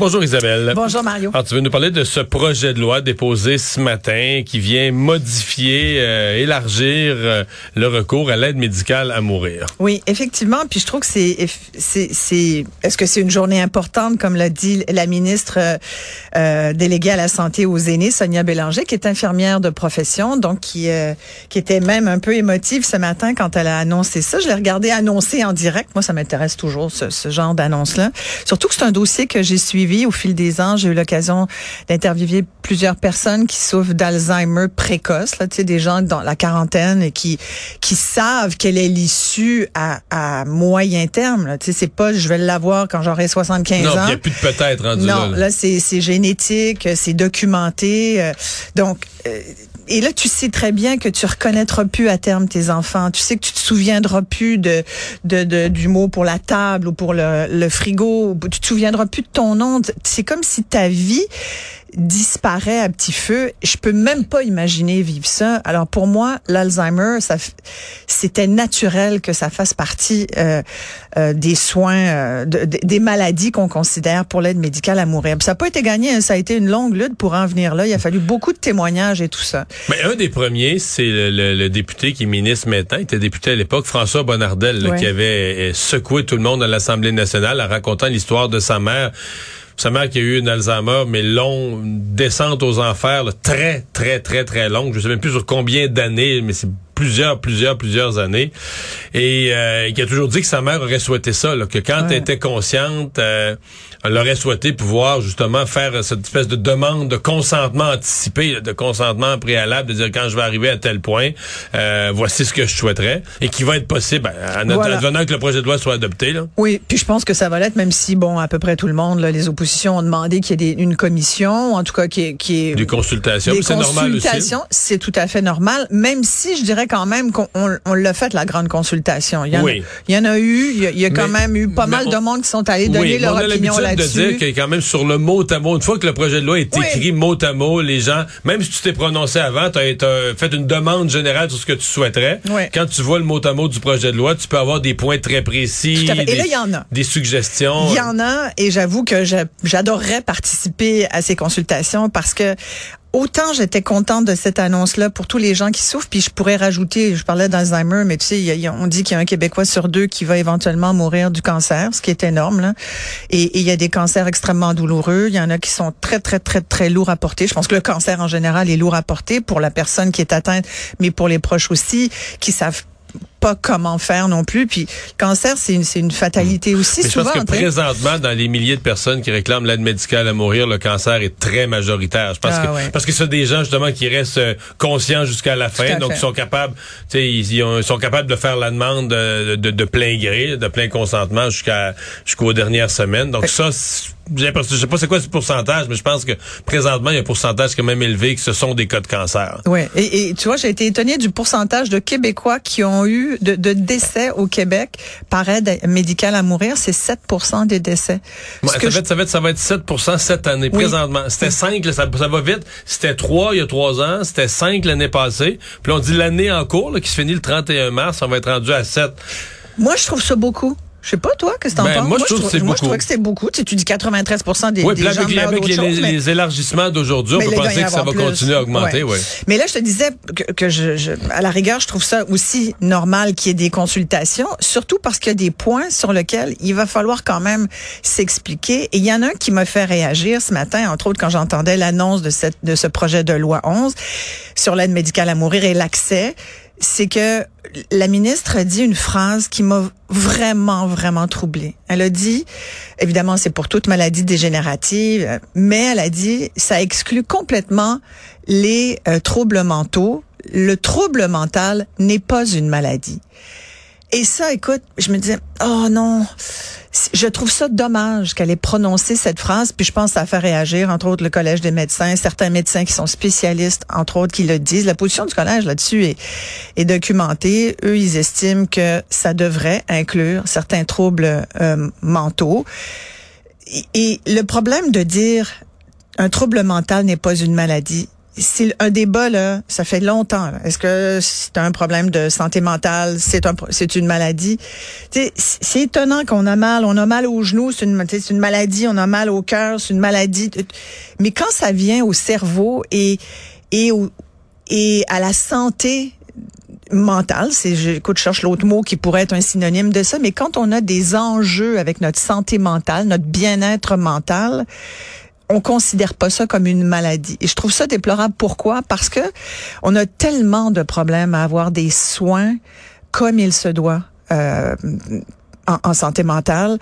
Bonjour Isabelle. Bonjour, Mario. Alors, tu veux nous parler de ce projet de loi déposé ce matin qui vient modifier, euh, élargir euh, le recours à l'aide médicale à mourir. Oui, effectivement. Puis je trouve que c'est, c'est, c'est, est-ce que c'est une journée importante, comme l'a dit la ministre euh, déléguée à la santé aux aînés, Sonia Bélanger, qui est infirmière de profession, donc qui, qui était même un peu émotive ce matin quand elle a annoncé ça. Je l'ai regardé annoncer en direct. Moi, ça m'intéresse toujours ce, ce genre d'annonce-là. Surtout que c'est un dossier que j'ai suivi au fil des ans. J'ai eu l'occasion d'interviewer plusieurs personnes qui souffrent d'Alzheimer précoce, là, tu sais, des gens dans la quarantaine et qui qui savent quelle est l'issue à, à moyen terme. Là. Tu sais, c'est pas je vais l'avoir quand j'aurai 75 Non, il ans. n'y a plus de peut-être rendu Non, là. là. c'est génétique, c'est documenté. euh, donc, euh, et là, tu sais très bien que tu reconnaîtras plus à terme tes enfants. Tu sais que tu te souviendras plus de, de, de- du mot pour la table ou pour le, le frigo. Tu te souviendras plus de ton nom. C'est comme si ta vie disparaît à petit feu. Je peux même pas imaginer vivre ça. Alors pour moi, l'Alzheimer, ça, c'était naturel que ça fasse partie euh, euh, des soins, euh, de- de- des maladies qu'on considère pour l'aide médicale à mourir. Puis ça n'a pas été gagné. hein. Ça a été une longue lutte pour en venir là. Il a fallu beaucoup de témoignages et tout ça. Mais un des premiers, c'est le, le- le député qui est ministre maintenant, il était député à l'époque, François Bonnardel, là, Ouais. qui avait secoué tout le monde à l'Assemblée nationale en racontant l'histoire de sa mère. Sa mère qui a eu une Alzheimer, mais long, une descente aux enfers, très, très, très, très longue. Je sais même plus sur combien d'années, mais c'est plusieurs, plusieurs, plusieurs années. Et euh, qui a toujours dit que sa mère aurait souhaité ça, là, que quand Ouais. elle était consciente, euh, elle aurait souhaité pouvoir justement faire cette espèce de demande de consentement anticipé, là, de consentement préalable, de dire quand je vais arriver à tel point, euh, voici ce que je souhaiterais, et qui va être possible, ben, en Voilà. advenant que le projet de loi soit adopté. Là. Oui, puis je pense que ça va l'être, même si, bon, à peu près tout le monde, là, les oppositions ont demandé qu'il y ait des- une commission, en tout cas qui est... Qui est Des consultations, c'est normal aussi. consultations, c'est tout à fait normal, même si je dirais quand même qu'on on, on l'a fait, la grande consultation. Il y en, Oui. a, il y en a eu, il y a, il y a quand Mais- même eu pas mal on- de monde qui sont allés donner Oui, leur on a opinion l'habitude de là-dessus. dire que quand même sur le mot à mot, une fois que le projet de loi est Oui. écrit mot à mot, les gens, même si tu t'es prononcé avant, tu as, fait une demande générale sur ce que tu souhaiterais. Oui. Quand tu vois le mot à mot du projet de loi, tu peux avoir des points très précis. Tout à fait. Et là, il y en a. Des suggestions. Il y en a, et j'avoue que j'a- j'adorerais participer à ces consultations parce que autant j'étais contente de cette annonce-là pour tous les gens qui souffrent, puis je pourrais rajouter, je parlais d'Alzheimer, mais tu sais, on dit qu'il y a un Québécois sur deux qui va éventuellement mourir du cancer, ce qui est énorme. Là. Et il y a des cancers extrêmement douloureux. Il y en a qui sont très, très, très, très lourds à porter. Je pense que le cancer en général est lourd à porter pour la personne qui est atteinte, mais pour les proches aussi, qui savent pas comment faire non plus. Puis le cancer, c'est une, une fatalité aussi Mais je souvent. pense que présentement, dans les milliers de personnes qui réclament l'aide médicale à mourir, le cancer est très majoritaire. Je pense Ah que ouais. parce que c'est des gens justement qui restent euh, conscients jusqu'à la fin, donc fait. ils sont capables, tu sais, ils, ils ont- ils sont capables de faire la demande de, de- de plein gré, de plein consentement jusqu'à jusqu'aux dernières semaines. Donc ça, j'ai l'impression- je sais pas c'est quoi ce pourcentage, mais je pense que présentement il y a un pourcentage quand même élevé que ce sont des cas de cancer. Oui, et, et tu vois, j'ai été étonnée du pourcentage de Québécois qui ont eu de, de décès au Québec par aide médicale à mourir. C'est 7% des décès. Ouais, ça, va je- être, ça, va être, ça va être 7 cette année, Oui. présentement. C'était 5, là, ça, ça va vite. C'était 3 il y a 3 ans, c'était 5 l'année passée. Puis là, on dit l'année en cours, là, qui se finit le 31 mars, on va être rendu à 7. Moi, je trouve ça beaucoup. Je sais pas, toi, qu'est-ce que t'en Ben, penses? moi, je trouve que c'est Moi, je beaucoup. que c'était beaucoup. Tu, sais, tu dis 93 des, Oui, des gens avec, meurent avec les, chose, mais- les élargissements d'aujourd'hui, on peut penser que ça va plus. continuer à augmenter, Ouais. oui. Mais là, je te disais que, que je, je- à la rigueur, je trouve ça aussi normal qu'il y ait des consultations, surtout parce qu'il y a des points sur lesquels il va falloir quand même s'expliquer. Et il y en a un qui m'a fait réagir ce matin, entre autres quand j'entendais l'annonce de, cette, de ce projet de loi 11 sur l'aide médicale à mourir et l'accès. C'est que la ministre a dit une phrase qui m'a vraiment, vraiment troublée. Elle a dit, évidemment, c'est pour toute maladie dégénérative, mais elle a dit, ça exclut complètement les euh, troubles mentaux. Le trouble mental n'est pas une maladie. Et ça, écoute, je me disais, oh non, je trouve ça dommage qu'elle ait prononcé cette phrase, puis je pense que ça a fait réagir, entre autres, le Collège des médecins, certains médecins qui sont spécialistes, entre autres, qui le disent. La position du collège là-dessus est, documentée. Eux, ils estiment que ça devrait inclure certains troubles euh, mentaux. et le problème de dire un trouble mental n'est pas une maladie, c'est un débat là, ça fait longtemps. Est-ce que c'est un problème de santé mentale, c'est un c'est une maladie? C'est étonnant qu'on a mal, on a mal aux genoux, c'est une c'est une maladie, on a mal au cœur, c'est une maladie. Mais quand ça vient au cerveau et et au, et à la santé mentale, c'est j'écoute je cherche l'autre mot qui pourrait être un synonyme de ça, mais quand on a des enjeux avec notre santé mentale, notre bien-être mental, on considère pas ça comme une maladie. Et je trouve ça déplorable. Pourquoi? Parce que on a tellement de problèmes à avoir des soins comme il se doit. Euh, en, santé mentale.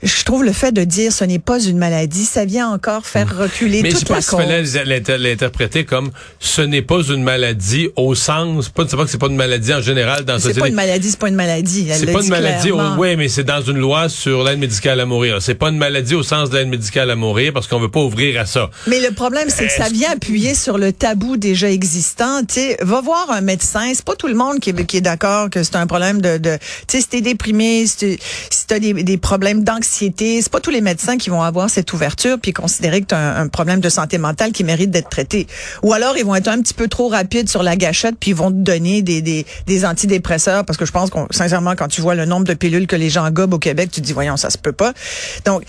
Je trouve le fait de dire ce n'est pas une maladie, ça vient encore faire mmh. reculer Mais toute la cause. Mais je fallait l'interpréter comme ce n'est pas une maladie au sens, pas, pas que c'est pas une maladie en général dans C'est pas une maladie, c'est pas une maladie. C'est pas une maladie, oui, mais c'est dans une loi sur l'aide médicale à mourir. C'est pas une maladie au sens de l'aide médicale à mourir parce qu'on veut pas ouvrir à ça. Mais le problème, c'est que ça vient appuyer sur le tabou déjà existant. Tu sais, va voir un médecin. C'est pas tout le monde qui est, qui est d'accord que c'est un problème de, de tu sais, si t'es déprimé, si tu as des, problèmes d'anxiété, c'est pas tous les médecins qui vont avoir cette ouverture puis considérer que tu as un, problème de santé mentale qui mérite d'être traité. Ou alors ils vont être un petit peu trop rapides sur la gâchette puis ils vont te donner des, des, des antidépresseurs parce que je pense qu'on sincèrement quand tu vois le nombre de pilules que les gens gobent au Québec, tu te dis voyons ça se peut pas. Donc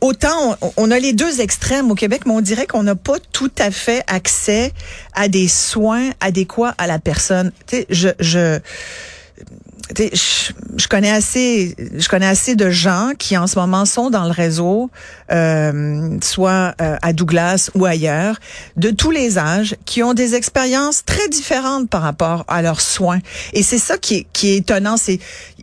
autant on, on a les deux extrêmes au Québec, mais on dirait qu'on n'a pas tout à fait accès à des soins adéquats à la personne. Tu sais, je je je, je, connais assez, je connais assez de gens qui en ce moment sont dans le réseau, euh, soit euh, à Douglas ou ailleurs, de tous les âges, qui ont des expériences très différentes par rapport à leurs soins. Et c'est ça qui est, qui est étonnant. C'est,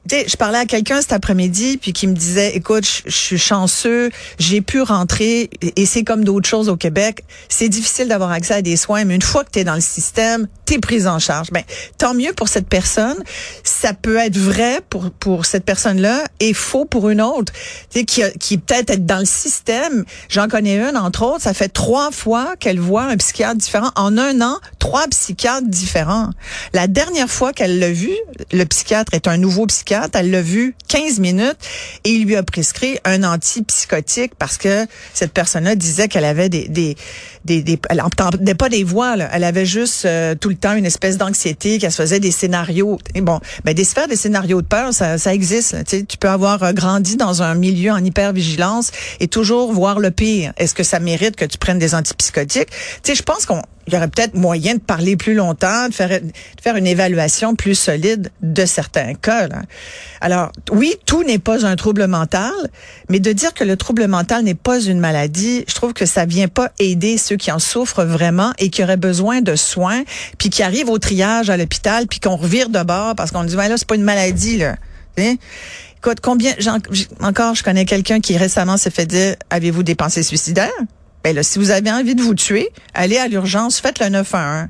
je parlais à quelqu'un cet après-midi puis qui me disait, écoute, je, suis chanceux, j'ai pu rentrer et c'est comme d'autres choses au Québec. C'est difficile d'avoir accès à des soins, mais une fois que tu es dans le système, tu es prise en charge. Ben, tant mieux pour cette personne. Ça peut être vrai pour pour cette personne-là et faux pour une autre. Tu sais, qui, qui peut-être être dans le système. J'en connais une entre autres. Ça fait trois fois qu'elle voit un psychiatre différent en un an. Trois psychiatres différents. La dernière fois qu'elle l'a vu, le psychiatre est un nouveau psychiatre. Elle l'a vu 15 minutes et il lui a prescrit un antipsychotique parce que cette personne-là disait qu'elle avait des des des, des elle n'entendait pas des voix. Là. Elle avait juste euh, tout le temps une espèce d'anxiété, qu'elle se faisait des scénarios. Et bon, ben des sphères des scénarios de peur, ça, ça existe. Tu peux avoir euh, grandi dans un milieu en hypervigilance et toujours voir le pire. Est-ce que ça mérite que tu prennes des antipsychotiques? Tu sais, je pense qu'on il y aurait peut-être moyen de parler plus longtemps, de faire, une évaluation plus solide de certains cas. Alors, oui, tout n'est pas un trouble mental, mais de dire que le trouble mental n'est pas une maladie, je trouve que ça vient pas aider ceux qui en souffrent vraiment et qui auraient besoin de soins, puis qui arrivent au triage à l'hôpital, puis qu'on revire de bord parce qu'on dit, ouais, là, c'est pas une maladie, là. Écoute, combien, encore, je connais quelqu'un qui récemment s'est fait dire, avez-vous des pensées suicidaires? Ben là, si vous avez envie de vous tuer, allez à l'urgence, faites le 911.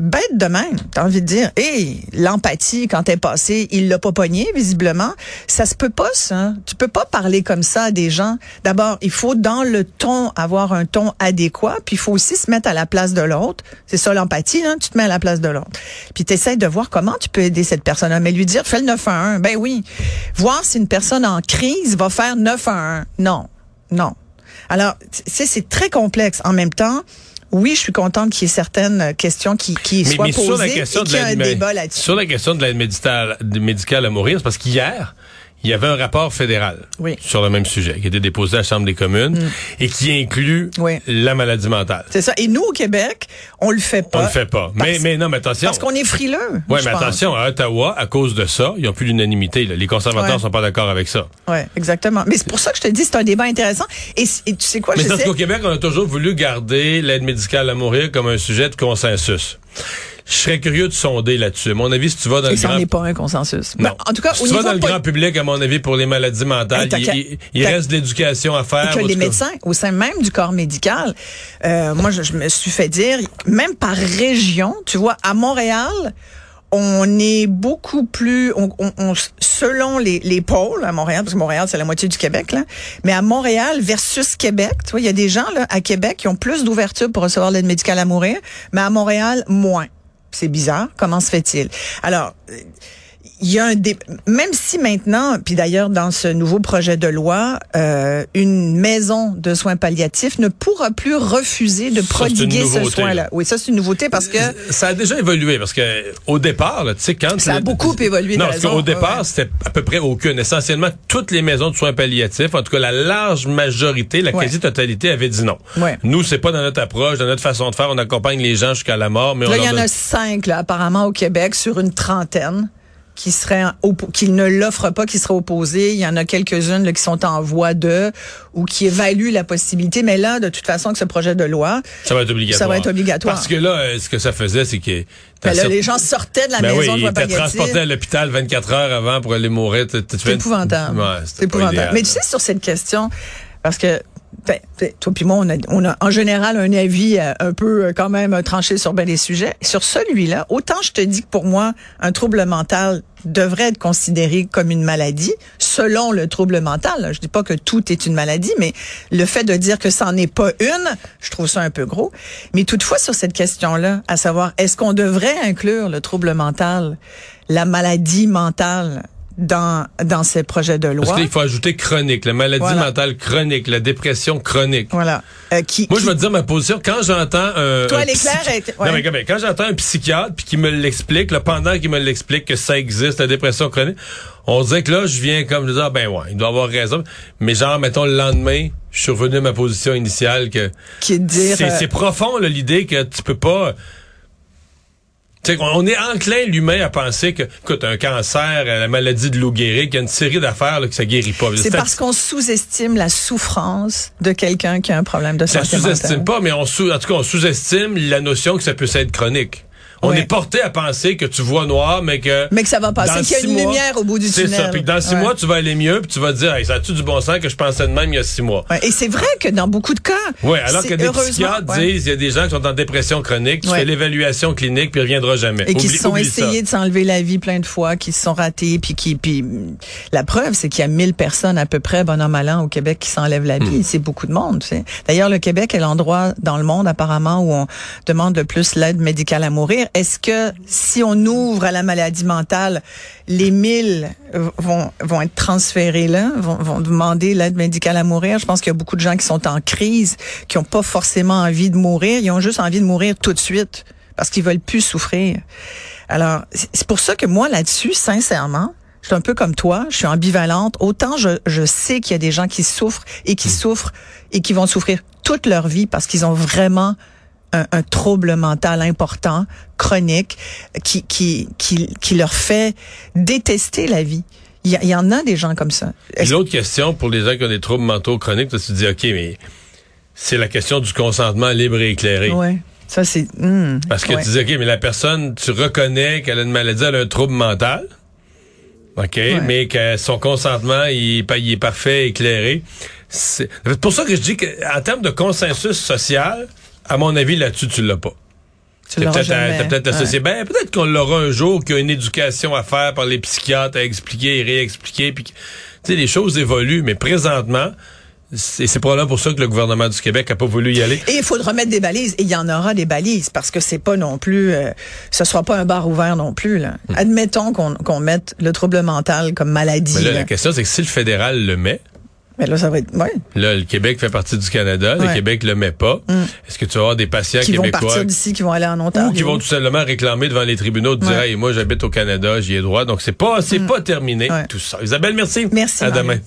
Bête de même, t'as envie de dire, hé, l'empathie quand t'es passé, il l'a pas pogné visiblement. Ça se peut pas ça. Tu peux pas parler comme ça à des gens. D'abord, il faut dans le ton avoir un ton adéquat, puis il faut aussi se mettre à la place de l'autre. C'est ça l'empathie, là. Tu te mets à la place de l'autre. Puis t'essayes de voir comment tu peux aider cette personne-là, mais lui dire fais le 911. Ben oui. Voir si une personne en crise va faire 911. Non, non. Alors, c'est très complexe. En même temps, oui, je suis contente qu'il y ait certaines questions qui, qui soient posées sur la question et qu'il y ait un débat là-dessus. Sur la question de l'aide médicale à mourir, c'est parce qu'hier, il y avait un rapport fédéral sur le même sujet qui était déposé à la Chambre des communes mm. et qui inclut la maladie mentale. C'est ça. Et nous, au Québec, on le fait pas. On le fait pas. Mais, mais non, mais attention. Parce qu'on est frileux. Oui, mais attention, à Ottawa, à cause de ça, ils n'ont plus l'unanimité. Les conservateurs ne sont pas d'accord avec ça. Oui, exactement. Mais c'est pour ça que je te dis, c'est un débat intéressant. Et, tu sais quoi, mais je parce qu'au Québec, on a toujours voulu garder l'aide médicale à mourir comme un sujet de consensus. Je serais curieux de sonder là-dessus. À mon avis, si tu vas dans le grand... n'est pas un consensus. Non. en tout cas, si tu vas dans le grand public, à mon avis, pour les maladies mentales, il, reste de l'éducation à faire. Et que les médecins, au sein même du corps médical, euh, moi, je, me suis fait dire, même par région, tu vois, à Montréal, on est beaucoup plus, on, on, selon les, les pôles à Montréal, parce que Montréal c'est la moitié du Québec là, mais à Montréal versus Québec, tu vois, il y a des gens là à Québec qui ont plus d'ouverture pour recevoir l'aide médicale à mourir, mais à Montréal moins. C'est bizarre. Comment se fait-il? Alors, il y a un dé... même si maintenant, puis d'ailleurs dans ce nouveau projet de loi, euh, une maison de soins palliatifs ne pourra plus refuser de prodiguer ce soin-là. là. Oui, ça c'est une nouveauté parce que Ça a déjà évolué parce que au départ, tu sais, quand Ça a beaucoup évolué, Non, parce qu'au départ, Ouais. c'était à peu près aucune. Essentiellement, toutes les maisons de soins palliatifs, en tout cas la large majorité, la Ouais. quasi-totalité, avait dit non. Ouais. Nous, c'est pas dans notre approche, dans notre façon de faire. On accompagne les gens jusqu'à la mort, mais là il y en donne- a cinq là, apparemment au Québec sur une trentaine qui oppo- qui ne l'offrent pas, qui seraient opposées. Il y en a quelques-unes là, qui sont en voie de ou qui évaluent la possibilité. Mais là, de toute façon, que ce projet de loi, ça va être obligatoire. Ça va être obligatoire. Parce que là, euh, ce que ça faisait, c'est que ben là, les gens sortaient de la Ben oui, maison de ils étaient transportés à l'hôpital 24 heures avant pour aller mourir. C'est épouvantable. Ouais, c'est épouvantable. Mais tu sais, sur cette question, parce que toi puis moi, on a, on a en général un avis euh, un peu euh, quand même euh, tranché sur ben des sujets. Sur celui-là, autant je te dis que pour moi, un trouble mental devrait être considéré comme une maladie, selon le trouble mental. là. Je dis pas que tout est une maladie, mais le fait de dire que ça n'en est pas une, je trouve ça un peu gros. Mais toutefois, sur cette question-là, à savoir, est-ce qu'on devrait inclure le trouble mental, la maladie mentale, dans, dans ces projets de loi? Parce qu'il faut ajouter chronique, la maladie Voilà. mentale chronique, la dépression chronique. Voilà. Euh, qui, Moi, qui- je vais te dire ma position. Quand j'entends un. Toi, un elle est Non, mais quand, quand j'entends un psychiatre puis qui me l'explique, là, pendant qu'il me l'explique que ça existe, la dépression chronique, on dirait que là, je viens comme dire, ah, ben ouais, il doit avoir raison. Mais genre, mettons, le lendemain, je suis revenu à ma position initiale que. qui est dire. C'est euh, c'est profond, là, l'idée que tu peux pas. On est enclin, l'humain, à penser que, écoute, un cancer, euh, la maladie de Lou Gehrig, qu'il y a une série d'affaires là, que ça guérit pas. c'est parce qu'on sous-estime la souffrance de quelqu'un qui a un problème de Ça santé sous-estime mentale. pas, mais on sous, en tout cas, on sous-estime la notion que ça peut être chronique. On Ouais. est porté à penser que tu vois noir, mais que. Mais que ça va passer, qu'il y a une mois, lumière au bout du C'est tunnel. ça. Puis que dans six Ouais. mois, tu vas aller mieux, puis tu vas te dire, hey, ça a-tu du bon sens que je pensais de même il y a six mois? Ouais, Et c'est vrai que dans beaucoup de cas. Oui, alors c'est que des psychiatres disent, il y a des gens qui sont en dépression chronique, tu fais l'évaluation clinique, puis il reviendra jamais. Et qui se sont essayés de s'enlever la vie plein de fois, qui se sont ratés, puis qui, puis mm, la preuve, c'est qu'il y a 1000 personnes à peu près, bon an mal an, au Québec qui s'enlèvent la Hmm. vie. C'est beaucoup de monde. D'ailleurs, le Québec est l'endroit dans le monde apparemment où on demande le plus l'aide médicale à mourir. Est-ce que si on ouvre à la maladie mentale, les 1000 vont vont être transférés là, vont, vont demander l'aide médicale à mourir? Je pense qu'il y a beaucoup de gens qui sont en crise, qui ont pas forcément envie de mourir, ils ont juste envie de mourir tout de suite parce qu'ils veulent plus souffrir. Alors, c'est c'est pour ça que moi, là-dessus, sincèrement, je suis un peu comme toi, je suis ambivalente. Autant je, je sais qu'il y a des gens qui souffrent et qui souffrent et qui vont souffrir toute leur vie parce qu'ils ont vraiment un, un trouble mental important, chronique, qui, qui, qui, qui leur fait détester la vie. Il y, en a des gens comme ça. L'autre question pour les gens qui ont des troubles mentaux chroniques, tu te dis, OK, mais c'est la question du consentement libre et éclairé. Ouais. Ça, c'est... hmm, Parce que ouais. tu dis, OK, mais la personne, tu reconnais qu'elle a une maladie, elle a un trouble mental. OK, mais que son consentement, il, il est parfait, éclairé. C'est c'est pour ça que je dis qu'en termes de consensus social, à mon avis, là-dessus, tu l'as pas. L'auras peut-être associé. Ouais. Ben, peut-être qu'on l'aura un jour, qu'il y a une éducation à faire par les psychiatres à expliquer et réexpliquer. Puis, tu sais, les choses évoluent, mais présentement, c'est c'est probablement pour ça que le gouvernement du Québec a pas voulu y aller. Et il faudra mettre des balises. Et il y en aura des balises parce que c'est pas non plus, euh, ce sera pas un bar ouvert non plus. Là. Admettons qu'on qu'on mette le trouble mental comme maladie. Hmm. Mais là, là. la question, c'est que si le fédéral le met, Mais là, ça va être, ouais, là, le Québec fait partie du Canada, le. Québec le met pas. Est-ce que tu vas avoir des patients qui vont québécois partir d'ici, qui vont aller en Ontario? ou qui vont tout simplement réclamer devant les tribunaux de dire, Ouais. hey, moi, j'habite au Canada, j'y ai droit. Donc, c'est pas, c'est pas terminé, tout ça. Isabelle, merci. Merci, À demain.